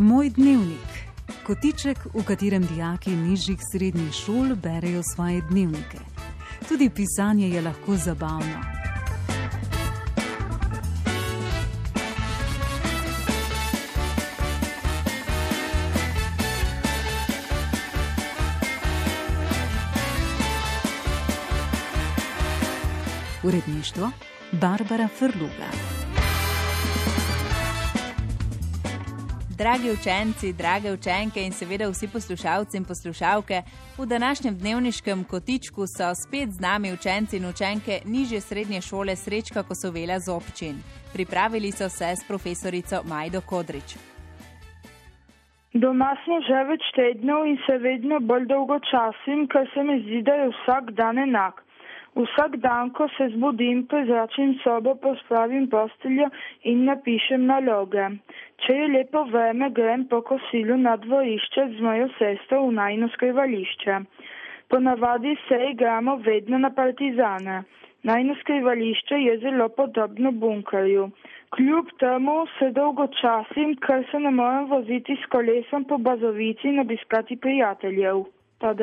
Moj dnevnik. Kotiček, v katerem dijaki nižjih srednjih šol berejo svoje dnevnike. Tudi pisanje je lahko zabavno. Uredništvo Barbara Frluga. Dragi učenci, drage učenke in seveda vsi poslušalci in poslušalke, v današnjem dnevniškem kotičku so spet z nami učenci in učenke nižje srednje šole Srečka Kosovela z občin. Pripravili so se s profesorico Majdo Kodrič. Doma smo že več tednov in se vedno bolj dolgo časim, ker se mi zdi, da je vsak dan enak. Vsak dan, ko se zbudim, prezračim sobo, pospravim posteljo in napišem naloge. Če je lepo vreme, grem po kosilu na dvorišče z mojo sestro v najno skrivališče. Ponavadi se igramo vedno na partizane. Najno skrivališče je zelo podobno bunkerju. Kljub temu se dolgo časim, ker se ne morem voziti s kolesom po bazovici in obiskati prijateljev. Pa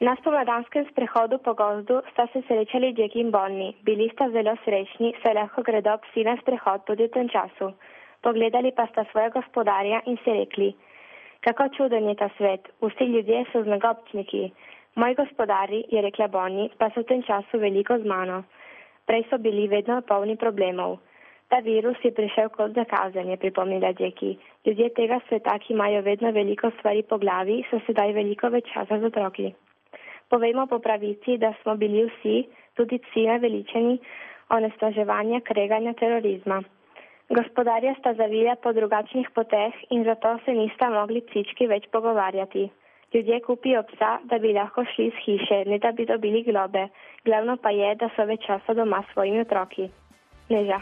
Na spomladanskem sprehodu po gozdu sta se srečali Jackie in Bonnie. Bili sta zelo srečni, saj lahko gredo psi na sprehod tudi v tem času. Pogledali pa sta svoje gospodarja in si rekli, kako čuden je ta svet, vsi ljudje so znagobčniki. Moji gospodari, je rekla Bonnie, pa so v tem času veliko z mano. Prej so bili vedno polni problemov. Ta virus je prišel kot zakazan, je pripomnila Jackie. Ljudje tega sveta, ki imajo vedno veliko stvari po glavi, so sedaj veliko več časa z otroki. Povejmo po pravici, da smo bili vsi, tudi psi naveličeni onesnaževanja, kreganja terorizma. Gospodarja sta zavila po drugačnih poteh in zato se nista mogli psički več pogovarjati. Ljudje kupijo psa, da bi lahko šli iz hiše, ne da bi dobili globe. Glavno pa je, da so več časa doma s svojimi otroki. Neža.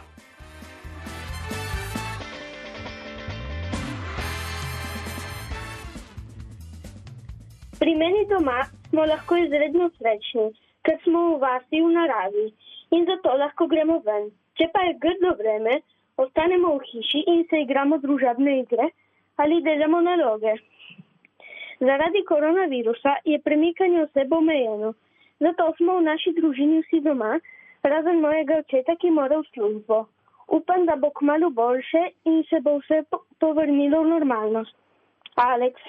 Pri meni doma smo lahko izredno srečni, ker smo v vasi v naravi in zato lahko gremo ven. Če pa je grdo vreme, ostanemo v hiši in se igramo družabne igre ali delamo naloge. Zaradi koronavirusa je premikanje oseb omejeno, zato smo v naši družini vsi doma, razen mojega očeta, ki mora v službo. Upam, da bo kmalo boljše in se bo vse povrnilo v normalnost. Alex.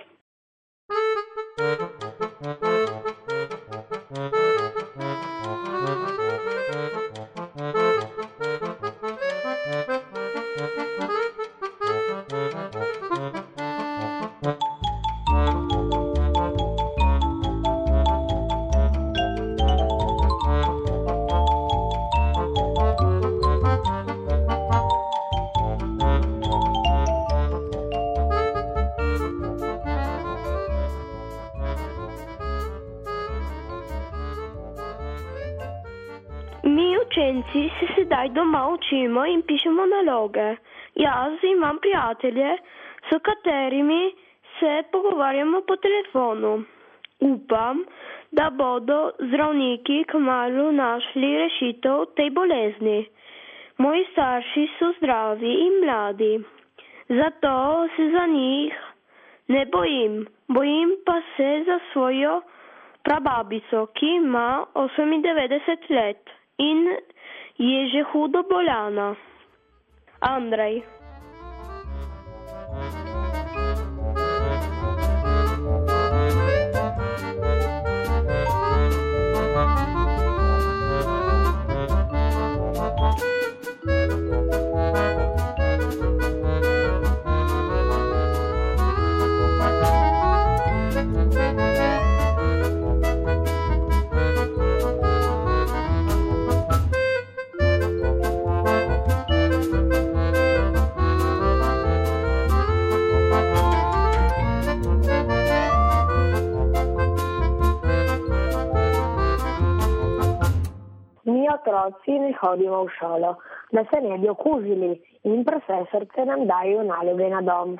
Mi učenci se sedaj doma učimo in pišemo naloge. Jaz imam prijatelje, s katerimi se pogovarjamo po telefonu. Upam, da bodo zdravniki kmalo našli rešitev tej bolezni. Moji starši so zdravi in mladi, zato se za njih ne bojim. Bojim pa se za svojo prababico, ki ima 98 let in je že hudo bolana. Andrej. Otroci ne hodimo v šolo, da se ne bi okužili in profesorce nam dajo naloge na dom.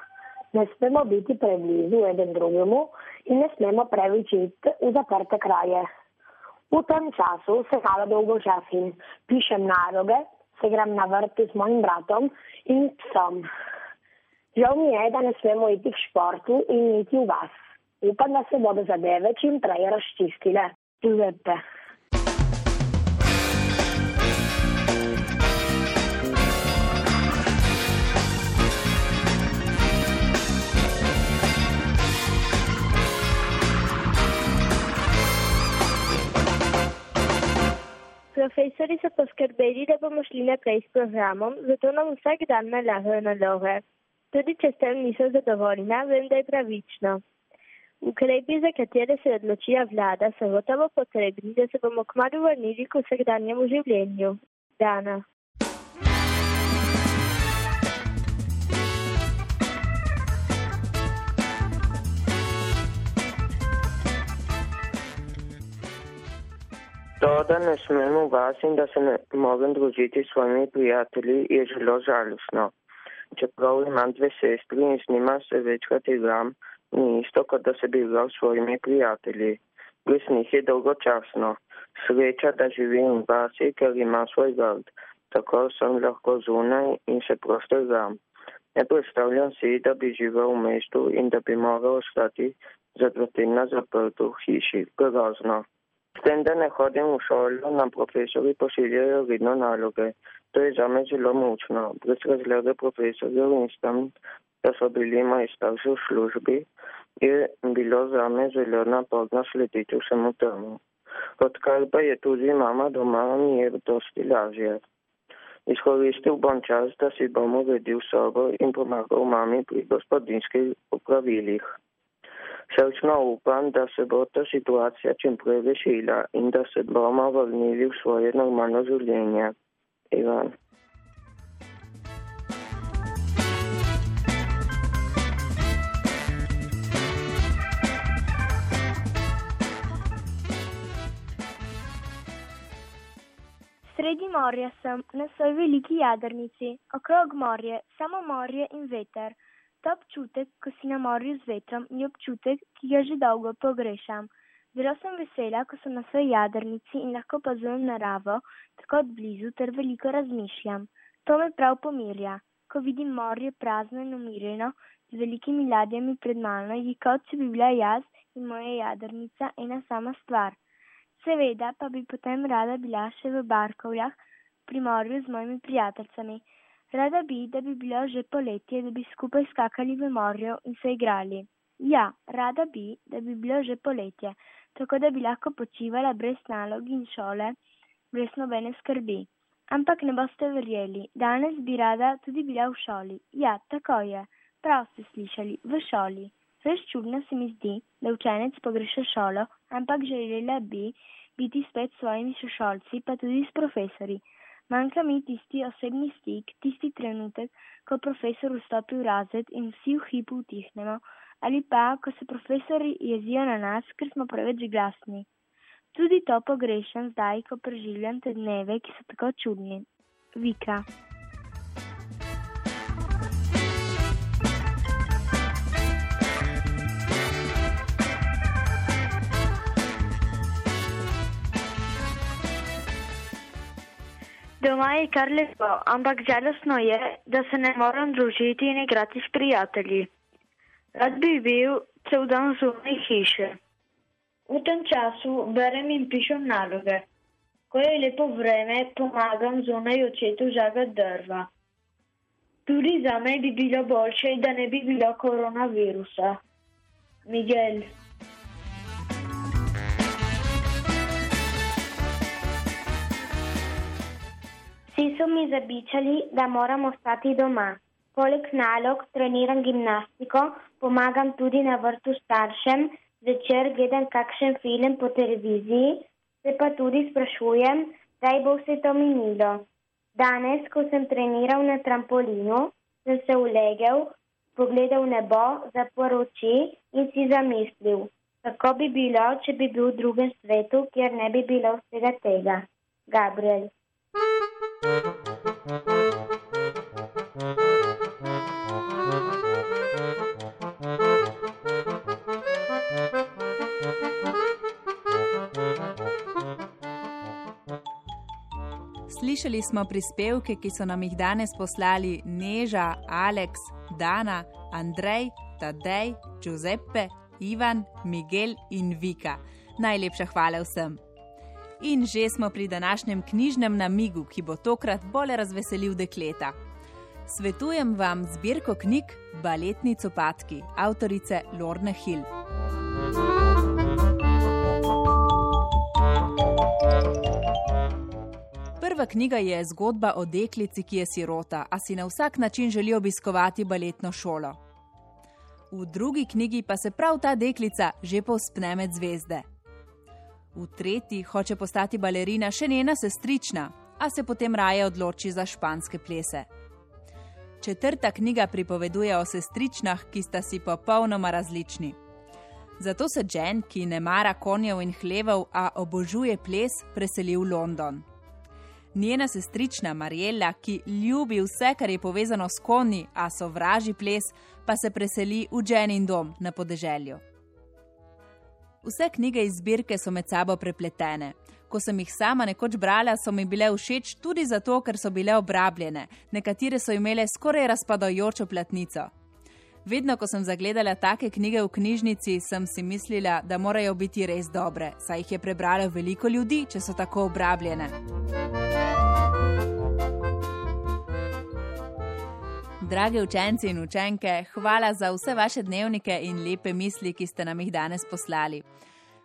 Ne smemo biti preblizu eden drugemu in ne smemo preveč iti v zaprte kraje. V tem času se malo dolgo časim, pišem naloge se grem na vrti z mojim bratom in psom. Žal mi je, da ne smemo iti k športu in iti v vas. Upam, da se bodo zadeve čim prej razčistile. Lepe. Profesori so poskrbeli, da bomo šli naprej s programom, zato nam vsak dan nalagajo naloge. Tudi če s tem niso zadovoljna, vem, da je pravično. Ukrepi, za katere se odločila vlada, so gotovo potrebni, da se bomo kmalo vrnili k vsakdanjemu življenju. Dana. To, da ne smemo vas in da se ne mogem družiti s svojimi prijatelji, je zelo žalostno. Čeprav imam dve sestri in z njima se večkrat igram, ni isto, kot da se bi igral s svojimi prijatelji. Brez njih je dolgočasno. Sreča, da živim v vasi, ker imam svoj grad. Tako sem lahko zunaj in se prosto igram. Ne predstavljam si, da bi živel v mestu in da bi moral ostati zadvrtina zaprto v hiši. Grozno. S tem, da ne hodim v šolo, nam profesori pošiljajo vedno naloge. To je za me zelo mučno. Brez razgleda profesorjev in s tem, da so bili moji starši v službi, je bilo za me zelo naporno slediti vsemu temu. Odkar pa je tudi mama doma, mi je dosti lažje. Izkoristil bom čas, da si bom uredil sobo in pomagal mami pri gospodinskih upravilih. Srčno upam, da se bo ta situacija čim prej rešila in da se bomo vrnili v svoje normalno življenje. Ivan. Sredi morja sem, na svoji veliki jadrnici, okrog morje, samo morje in veter. Ta občutek, ko si na morju z vetrom, je občutek, ki ga že dolgo pogrešam. Zelo sem vesela, ko sem na svoji jadrnici in lahko opazujem naravo, tako od blizu, ter veliko razmišljam. To me prav pomirja. Ko vidim morje prazno in umirjeno, z velikimi ladjami pred mano, je kot če bi bila jaz in moja jadrnica ena sama stvar. Seveda pa bi potem rada bila še v Barkovljah pri morju z mojimi prijateljicami. Rada bi, da bi bilo že poletje, da bi skupaj skakali v morju in se igrali. Ja, rada bi, da bi bilo že poletje, tako da bi lahko počivala brez nalog in šole, brez nobene skrbi. Ampak ne boste verjeli, danes bi rada tudi bila v šoli. Ja, tako je, prav ste slišali, v šoli. Res čudno se mi zdi, da učenec pogreša šolo, ampak želela bi biti spet s svojimi sošolci, pa tudi s profesori. Manjka mi tisti osebni stik, tisti trenutek, ko profesor vstopi v razred in vsi v hipu utihnemo, ali pa, ko se profesori jezijo na nas, ker smo preveč glasni. Tudi to pogrešam zdaj, ko preživljam te dneve, ki so tako čudni. Vika. Doma je kar lepo, ampak žalostno je, da se ne morem družiti in igrati s prijatelji. Rad bi bil cel dan zunaj hiše. V tem času berem in pišem naloge. Ko je lepo vreme, pomagam zunaj očetu žagati drva. Tudi za me bi bilo boljše, da ne bi bilo koronavirusa. Miguel. So mi zabičali, da moram ostati doma. Poleg nalog treniram gimnastiko, pomagam tudi na vrtu staršem, večer gledam kakšen film po televiziji, se pa tudi sprašujem, kdaj bo vse to minilo. Danes, ko sem treniral na trampolinu, sem se ulegel, pogledal nebo, zaprl oči in si zamislil, kako bi bilo, če bi bil v drugem svetu, kjer ne bi bilo vsega tega. Gabriel. Slišali smo prispevke, ki so nam jih danes poslali Neža, Aleks, Dana, Andrej, Tadej, Giuseppe, Ivan, Miguel in Vika. Najlepša hvala vsem. In že smo pri današnjem knjižnem namigu, ki bo tokrat bolj razveselil dekleta. Svetujem vam zbirko knjig Baletni copatki, avtorice Lorne Hill. Prva knjiga je zgodba o deklici, ki je sirota, a si na vsak način želi obiskovati baletno šolo. V drugi knjigi pa se prav ta deklica že povspne med zvezde. V tretji hoče postati balerina še njena sestrična, a se potem raje odloči za španske plese. Četrta knjiga pripoveduje o sestričnah, ki sta si popolnoma različni. Zato se Jen, ki ne mara konjev in hlevov, a obožuje ples, preseli v London. Njena sestrična Mariella, ki ljubi vse, kar je povezano s konji, a sovraži ples, pa se preseli v Jenin dom na podeželju. Vse knjige iz zbirke so med sabo prepletene. Ko sem jih sama nekoč brala, so mi bile všeč tudi zato, ker so bile obrabljene, nekatere so imele skoraj razpadajočo platnico. Vedno, ko sem zagledala take knjige v knjižnici, sem si mislila, da morajo biti res dobre, saj jih je prebralo veliko ljudi, če so tako obrabljene. Drage učenci in učenke, hvala za vse vaše dnevnike in lepe misli, ki ste nam jih danes poslali.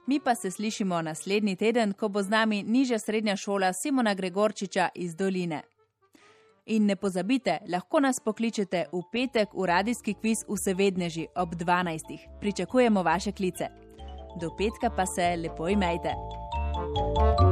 Mi pa se slišimo naslednji teden, ko bo z nami nižja srednja šola Simona Gregorčiča iz Doline. In ne pozabite, lahko nas pokličete v petek v radijski kviz v Sevedneži ob 12. Pričakujemo vaše klice. Do petka pa se lepo imejte. thank you